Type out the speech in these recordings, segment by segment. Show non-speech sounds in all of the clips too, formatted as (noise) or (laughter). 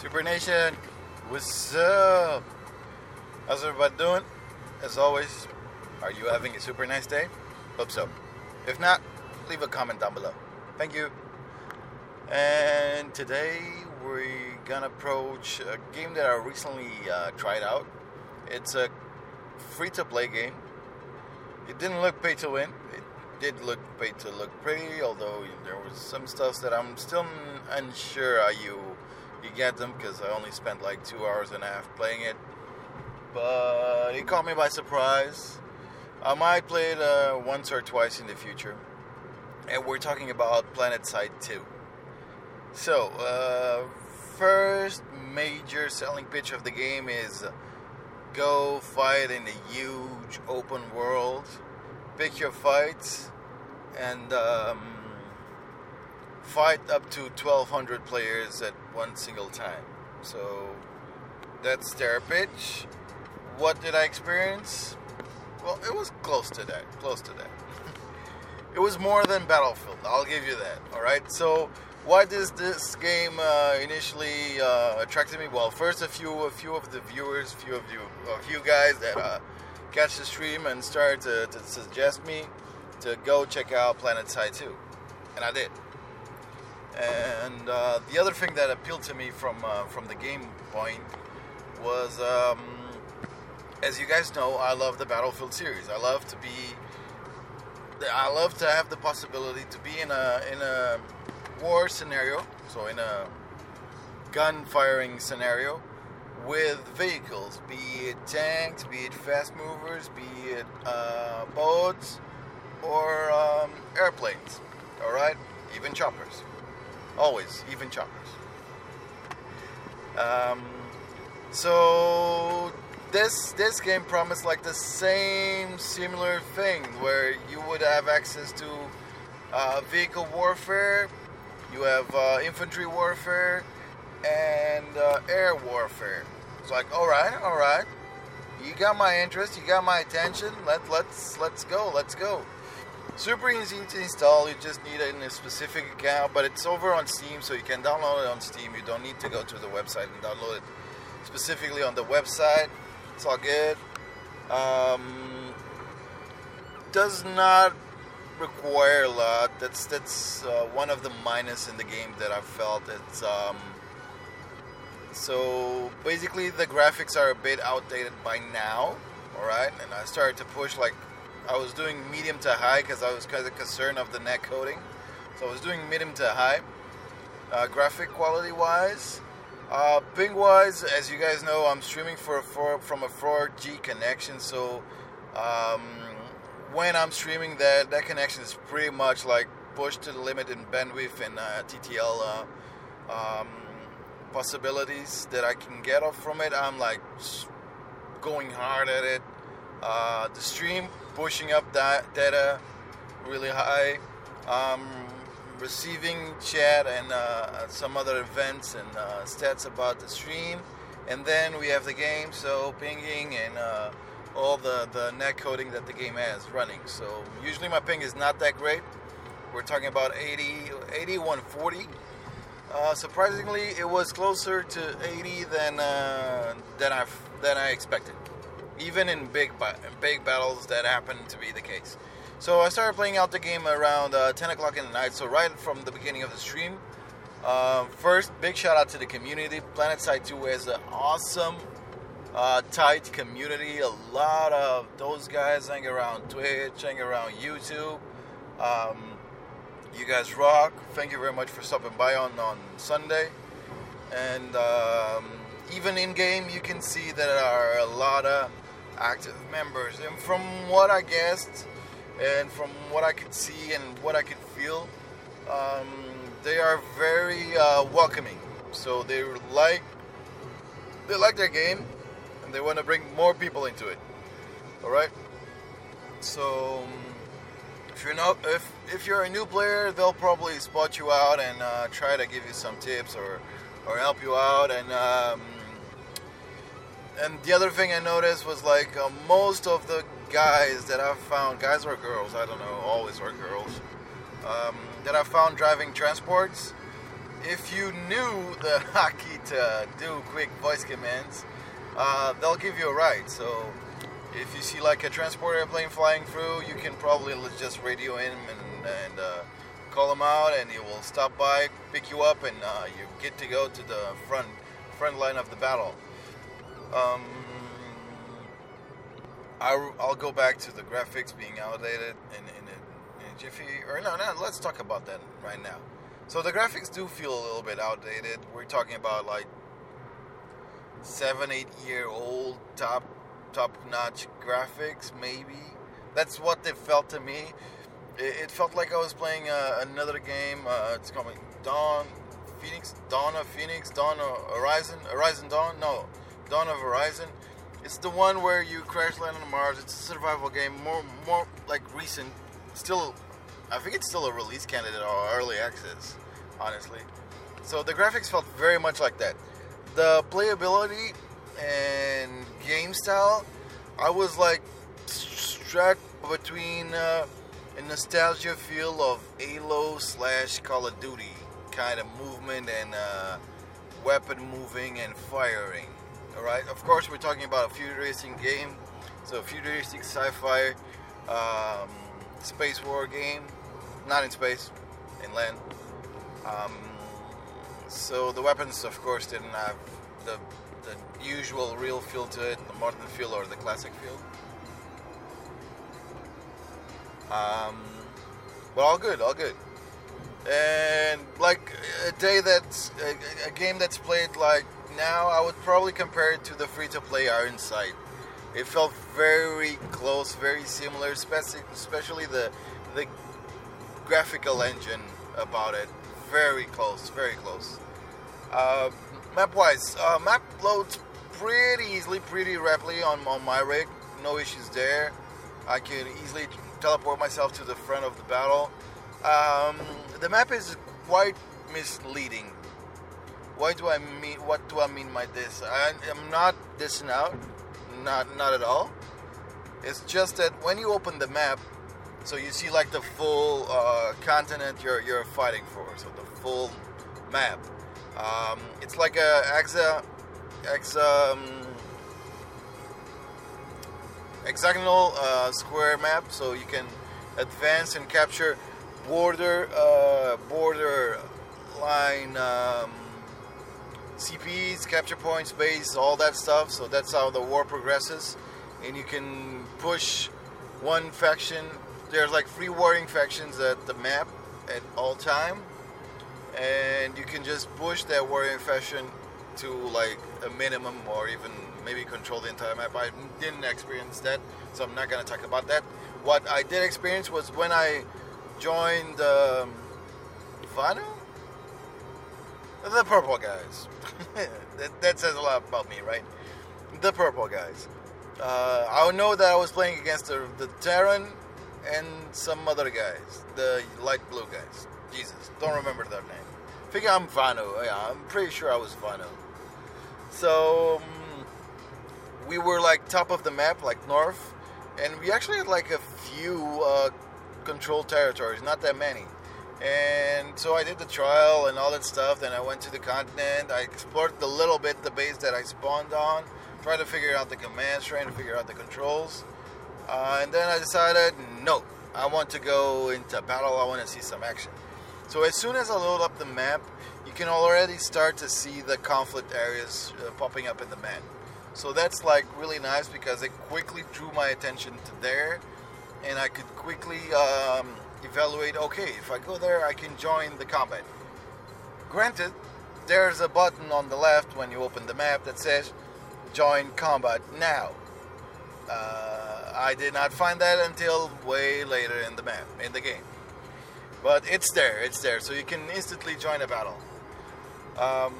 Super Nation, what's up? How's everybody doing? As always, are you having a super nice day? Hope so. If not, leave a comment down below. Thank you. And today we're gonna approach a game that I recently uh, tried out. It's a free to play game. It didn't look pay to win. It did look pay to look pretty, although there was some stuff that I'm still unsure how you you get them because I only spent like two hours and a half playing it. But it caught me by surprise. I might play it uh, once or twice in the future. And we're talking about PlanetSide 2. So, uh, first major selling pitch of the game is go fight in a huge open world, pick your fights, and um, fight up to 1200 players at one single time. So that's their pitch. What did I experience? Well, it was close to that. Close to that. (laughs) it was more than Battlefield. I'll give you that. All right. So why does this game uh, initially uh, attracted me? Well, first a few a few of the viewers, few of you, a few guys that uh, catch the stream and started to, to suggest me to go check out PlanetSide 2, and I did. And uh, the other thing that appealed to me from uh, from the game point was, um, as you guys know, I love the Battlefield series. I love to be, I love to have the possibility to be in a in a war scenario, so in a gun firing scenario with vehicles, be it tanks, be it fast movers, be it uh, boats or um, airplanes. All right, even choppers. Always, even choppers. Um, so this this game promised like the same similar thing where you would have access to uh, vehicle warfare, you have uh, infantry warfare, and uh, air warfare. It's like, all right, all right, you got my interest, you got my attention. Let let's let's go, let's go. Super easy to install. You just need it in a specific account, but it's over on Steam, so you can download it on Steam. You don't need to go to the website and download it specifically on the website. It's all good. Um, does not require a lot. That's that's uh, one of the minus in the game that I felt. It's um, so basically the graphics are a bit outdated by now. All right, and I started to push like I was doing medium to high because I was kind of concerned of the net coding. So I was doing medium to high. Uh, graphic quality wise, uh, ping wise, as you guys know, I'm streaming for, from a 4G connection. So um, when I'm streaming, that that connection is pretty much like pushed to the limit in bandwidth and uh, TTL uh, um, possibilities that I can get off from it. I'm like going hard at it. Uh, the stream pushing up that data really high, um, receiving chat and uh, some other events and uh, stats about the stream, and then we have the game, so pinging and uh, all the, the net coding that the game has running. So usually my ping is not that great. We're talking about 80, 80 140. Uh, surprisingly, it was closer to 80 than uh, than I than I expected even in big big battles that happened to be the case. So I started playing out the game around uh, 10 o'clock in the night, so right from the beginning of the stream. Uh, first, big shout out to the community. PlanetSide 2 has an awesome, uh, tight community. A lot of those guys hang around Twitch, hang around YouTube. Um, you guys rock. Thank you very much for stopping by on, on Sunday. And um, even in game, you can see that there are a lot of active members. And from what I guessed, and from what I could see and what I could feel, um, they are very uh, welcoming. So they like they like their game, and they want to bring more people into it. All right. So if you're not if if you're a new player, they'll probably spot you out and uh, try to give you some tips or or help you out and. Um, and the other thing I noticed was like uh, most of the guys that I've found, guys or girls, I don't know, always were girls, um, that I found driving transports, if you knew the (laughs) hotkey to do quick voice commands, uh, they'll give you a ride. So if you see like a transport airplane flying through, you can probably just radio in and, and uh, call them out, and he will stop by, pick you up, and uh, you get to go to the front front line of the battle. Um, I, will go back to the graphics being outdated in, in, a, in a jiffy. Or no, no, let's talk about that right now. So the graphics do feel a little bit outdated. We're talking about like seven, eight year old top top notch graphics, maybe. That's what they felt to me. It, it felt like I was playing uh, another game. Uh, it's called Dawn, Phoenix, Dawn of Phoenix, Dawn of Horizon, Horizon Dawn. No, Dawn of Horizon. It's the one where you crash land on Mars. It's a survival game, more more like recent. Still, I think it's still a release candidate or early access, honestly. So the graphics felt very much like that. The playability and game style, I was like struck between uh, a nostalgia feel of Halo slash Call of Duty kind of movement and uh, weapon moving and firing. All right. Of course, we're talking about a futuristic game, so futuristic sci-fi um, space war game, not in space, in land. Um, so the weapons, of course, didn't have the the usual real feel to it, the modern feel or the classic feel. Um, but all good, all good. And like a day that's a, a game that's played like now, I would probably compare it to the free-to-play Ironsight. It felt very close, very similar, especially the the graphical engine about it. Very close, very close. Uh, map-wise, uh, map loads pretty easily, pretty rapidly on, on my rig. No issues there. I can easily teleport myself to the front of the battle. Um, the map is quite misleading why do I mean? What do I mean by this? I am not dissing out, not not at all. It's just that when you open the map, so you see like the full uh, continent you're you're fighting for, so the full map. Um, it's like a exa, exa, um, hexagonal uh, square map, so you can advance and capture border uh, border line. Um, CPs, capture points, base, all that stuff. So that's how the war progresses. And you can push one faction. There's like three warring factions at the map at all time. And you can just push that warring faction to like a minimum or even maybe control the entire map. I didn't experience that, so I'm not going to talk about that. What I did experience was when I joined um, Vanu? The purple guys. (laughs) that, that, says a lot about me, right? The purple guys. Uh, I know that I was playing against the, the Terran and some other guys, the light blue guys. Jesus, don't remember their name. Figure I'm Vanu. Yeah, I'm pretty sure I was Vanu. So um, we were like top of the map, like north, and we actually had like a few uh, controlled territories, not that many. And so I did the trial and all that stuff. Then I went to the continent. I explored a little bit the base that I spawned on, tried to figure out the commands, trying to figure out the controls. Uh, and then I decided, no, I want to go into battle. I want to see some action. So as soon as I load up the map, you can already start to see the conflict areas uh, popping up in the map. So that's like really nice because it quickly drew my attention to there, and I could quickly um, evaluate okay, if I go there, I can join the combat. Granted, there's a button on the left when you open the map that says join combat now. Uh, I did not find that until way later in the map, in the game. But it's there, it's there, so you can instantly join a battle. Um,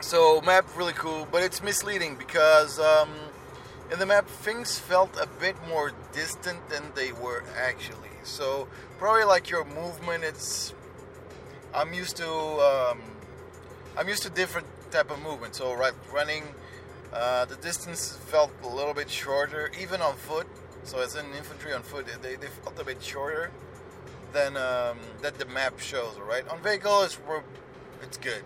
so map really cool, but it's misleading because um, in the map things felt a bit more distant than they were actually. So probably like your movement, it's I'm used to um, I'm used to different type of movement. So right, running, uh, the distance felt a little bit shorter, even on foot. So as an infantry on foot, they, they felt a bit shorter than um, that the map shows. Right on vehicle, it's it's good.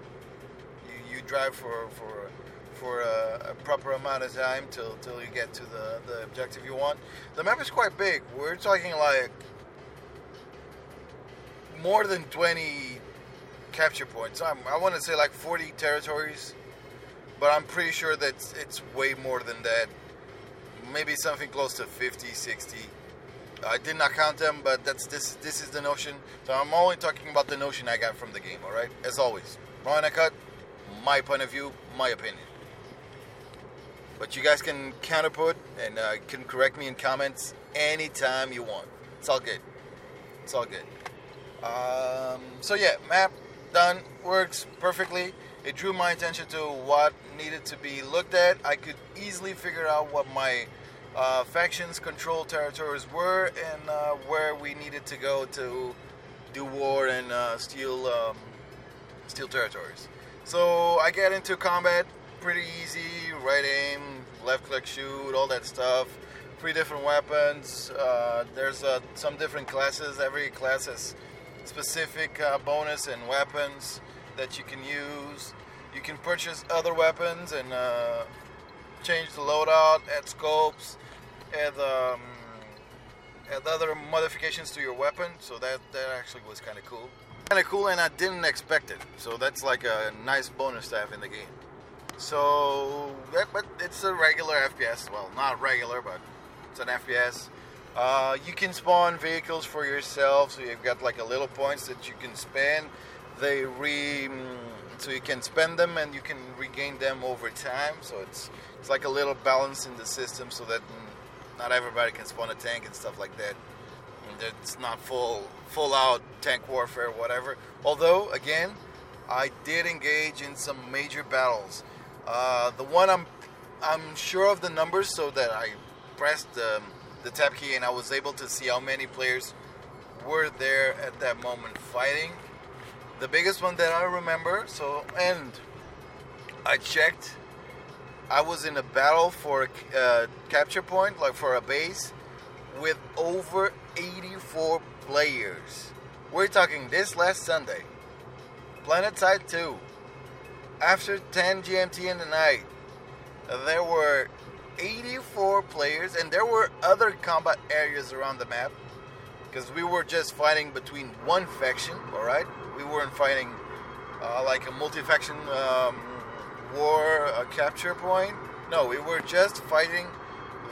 You, you drive for for for a, a, proper amount of time till till you get to the, the objective you want. The map is quite big. We're talking like more than 20 capture points. I'm, I want to say like 40 territories, but I'm pretty sure that it's way more than that. Maybe something close to 50, 60. I did not count them, but that's this. This is the notion. So I'm only talking about the notion I got from the game. All right, as always, Ron cut. My point of view, my opinion. But you guys can counterput and uh, can correct me in comments anytime you want. It's all good. It's all good. Um, so yeah, map done, works perfectly. It drew my attention to what needed to be looked at. I could easily figure out what my uh, factions control territories were and uh, where we needed to go to do war and uh, steal um, steal territories. So I get into combat pretty easy, right aim, left click shoot, all that stuff. Three different weapons. Uh, there's uh, some different classes. Every class has specific uh, bonus and weapons that you can use. You can purchase other weapons and change the loadout, add scopes, add um, add other modifications to your weapon. So that that actually was kind of cool. Kind of cool, and I didn't expect it. So that's like a nice bonus to have in the game. So, but it's a regular FPS. Well, not regular, but it's an FPS. Uh, you can spawn vehicles for yourself, so you've got like a little points that you can spend. They re so you can spend them and you can regain them over time. So it's it's like a little balance in the system, so that not everybody can spawn a tank and stuff like that. It's not full full out tank warfare, whatever. Although again, I did engage in some major battles. Uh, the one I'm I'm sure of the numbers, so that I pressed um, the tab key and I was able to see how many players were there at that moment fighting the biggest one that I remember. So, and I checked. I was in a battle for a uh, capture point, like for a base, with over 84 players. We're talking this last Sunday. PlanetSide 2. After 10 GMT in the night, there were 84 players, and there were other combat areas around the map because we were just fighting between one faction, all right? we weren't fighting uh, like a multi-faction um, war a capture point. No, we were just fighting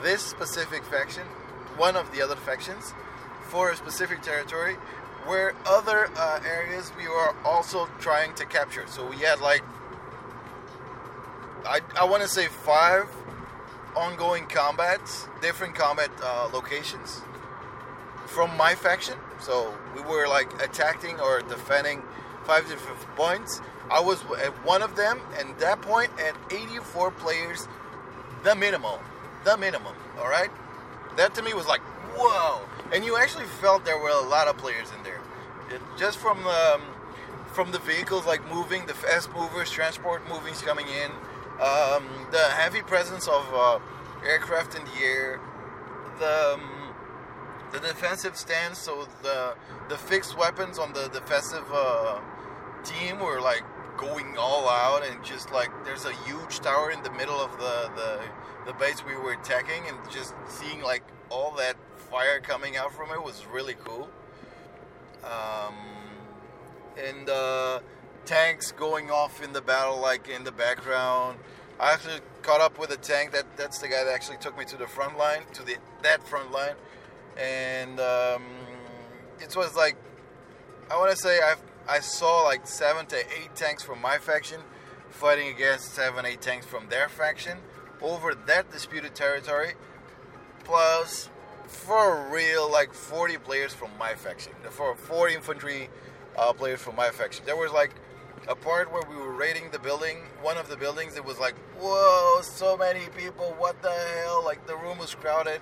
this specific faction, one of the other factions, for a specific territory, where other uh, areas we were also trying to capture. So we had like, I, I want to say five ongoing combats, different combat uh, locations from my faction. So we were like attacking or defending five different points. I was at one of them, and that point at 84 players, the minimum, the minimum. All right, that to me was like whoa, and you actually felt there were a lot of players in there, it, just from the um, from the vehicles like moving, the fast movers, transport movings coming in, um, the heavy presence of uh, aircraft in the air, the um, the defensive stance, so the the fixed weapons on the defensive uh, team were like going all out and just like there's a huge tower in the middle of the the, the base we were attacking and just seeing like all that fire coming out from it was really cool. Um, and uh, tanks going off in the battle like in the background. I actually caught up with a tank that that's the guy that actually took me to the front line to the that front line and um, it was like I want to say I I saw like seven to eight tanks from my faction fighting against seven eight tanks from their faction over that disputed territory, plus for real like 40 players from my faction, for 40 infantry uh, players from my faction. There was like a part where we were raiding the building, one of the buildings. It was like, whoa, so many people! What the hell? Like the room was crowded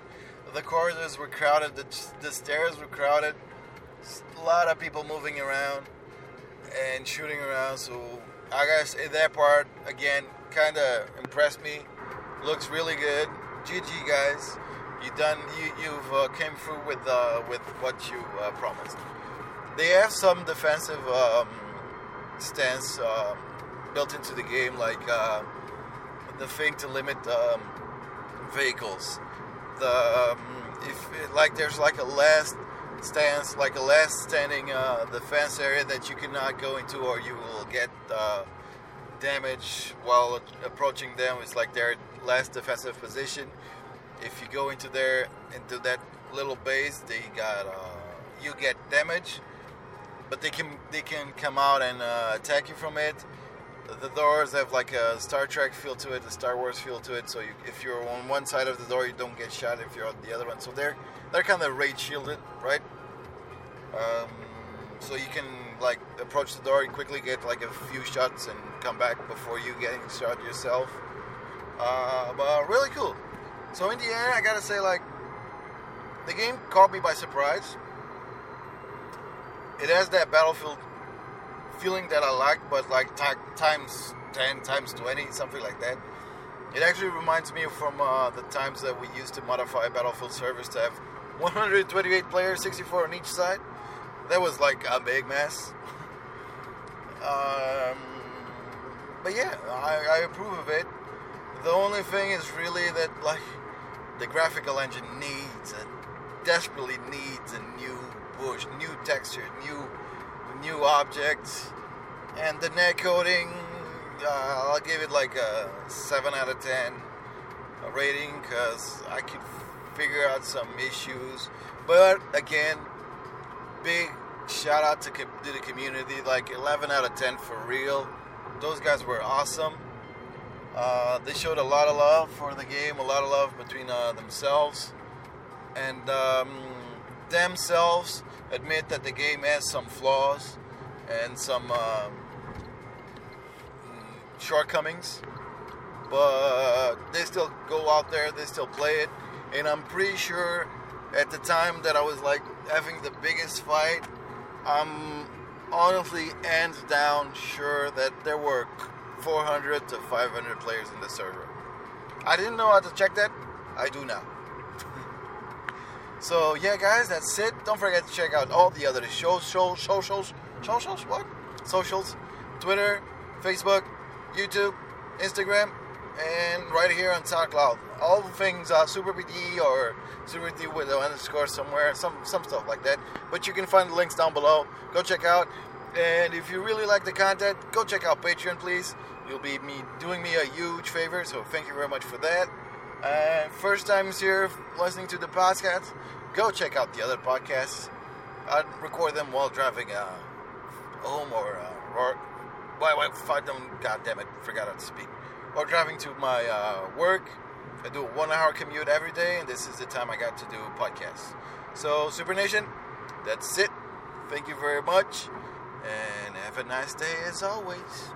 the corridors were crowded, the, the stairs were crowded, a lot of people moving around and shooting around. So I guess that part again kind of impressed me. Looks really good. GG guys, you done you you've uh, came through with uh, with what you uh, promised. They have some defensive um, stance uh, built into the game, like uh, the thing to limit um, vehicles. The um, if like there's like a last stance, like a last standing uh, defense area that you cannot go into, or you will get uh, damage while approaching them. It's like their last defensive position. If you go into there into that little base, they got uh, you get damage, but they can they can come out and uh, attack you from it. The doors have like a Star Trek feel to it, a Star Wars feel to it. So you, if you're on one side of the door, you don't get shot. If you're on the other one, so they're they're kind of rate shielded, right? Um, so you can like approach the door and quickly get like a few shots and come back before you getting shot yourself. Uh, but really cool. So in the end, I gotta say like the game caught me by surprise. It has that battlefield feeling that I like, but like t- times 10, times 20, something like that. It actually reminds me from uh, the times that we used to modify Battlefield servers to have 128 players, 64 on each side. That was like a big mess. Um, but yeah, I, I approve of it. The only thing is really that like the graphical engine needs and desperately needs a new bush, new texture, new new objects, and the net coding. Uh, I'll give it like a seven out of ten rating because I could figure out some issues. But again, big shout out to, to the community. Like 11 out of 10 for real. Those guys were awesome. Uh, they showed a lot of love for the game, a lot of love between uh, themselves, and um, themselves admit that the game has some flaws and some uh, shortcomings, but they still go out there, they still play it, and I'm pretty sure at the time that I was like having the biggest fight, I'm honestly hands down sure that there were 400 to 500 players in the server. I didn't know how to check that. I do now. So yeah, guys, that's it. Don't forget to check out all the other shows, shows, socials, shows what? Socials, Twitter, Facebook, YouTube, Instagram, and right here on SoundCloud. All the things uh, Super BD or Super BD with an underscore somewhere, some some stuff like that. But you can find the links down below. Go check out. And if you really like the content, go check out Patreon, please. You'll be me doing me a huge favor, so thank you very much for that. And first times here listening to the podcast, go check out the other podcasts. I record them while driving uh, home or uh, or why why find them? God damn it, forgot how to speak. Or driving to my uh, work. I do a one-hour commute every day, and this is the time I got to do podcasts. So Super Nation, that's it. Thank you very much and have a nice day as always.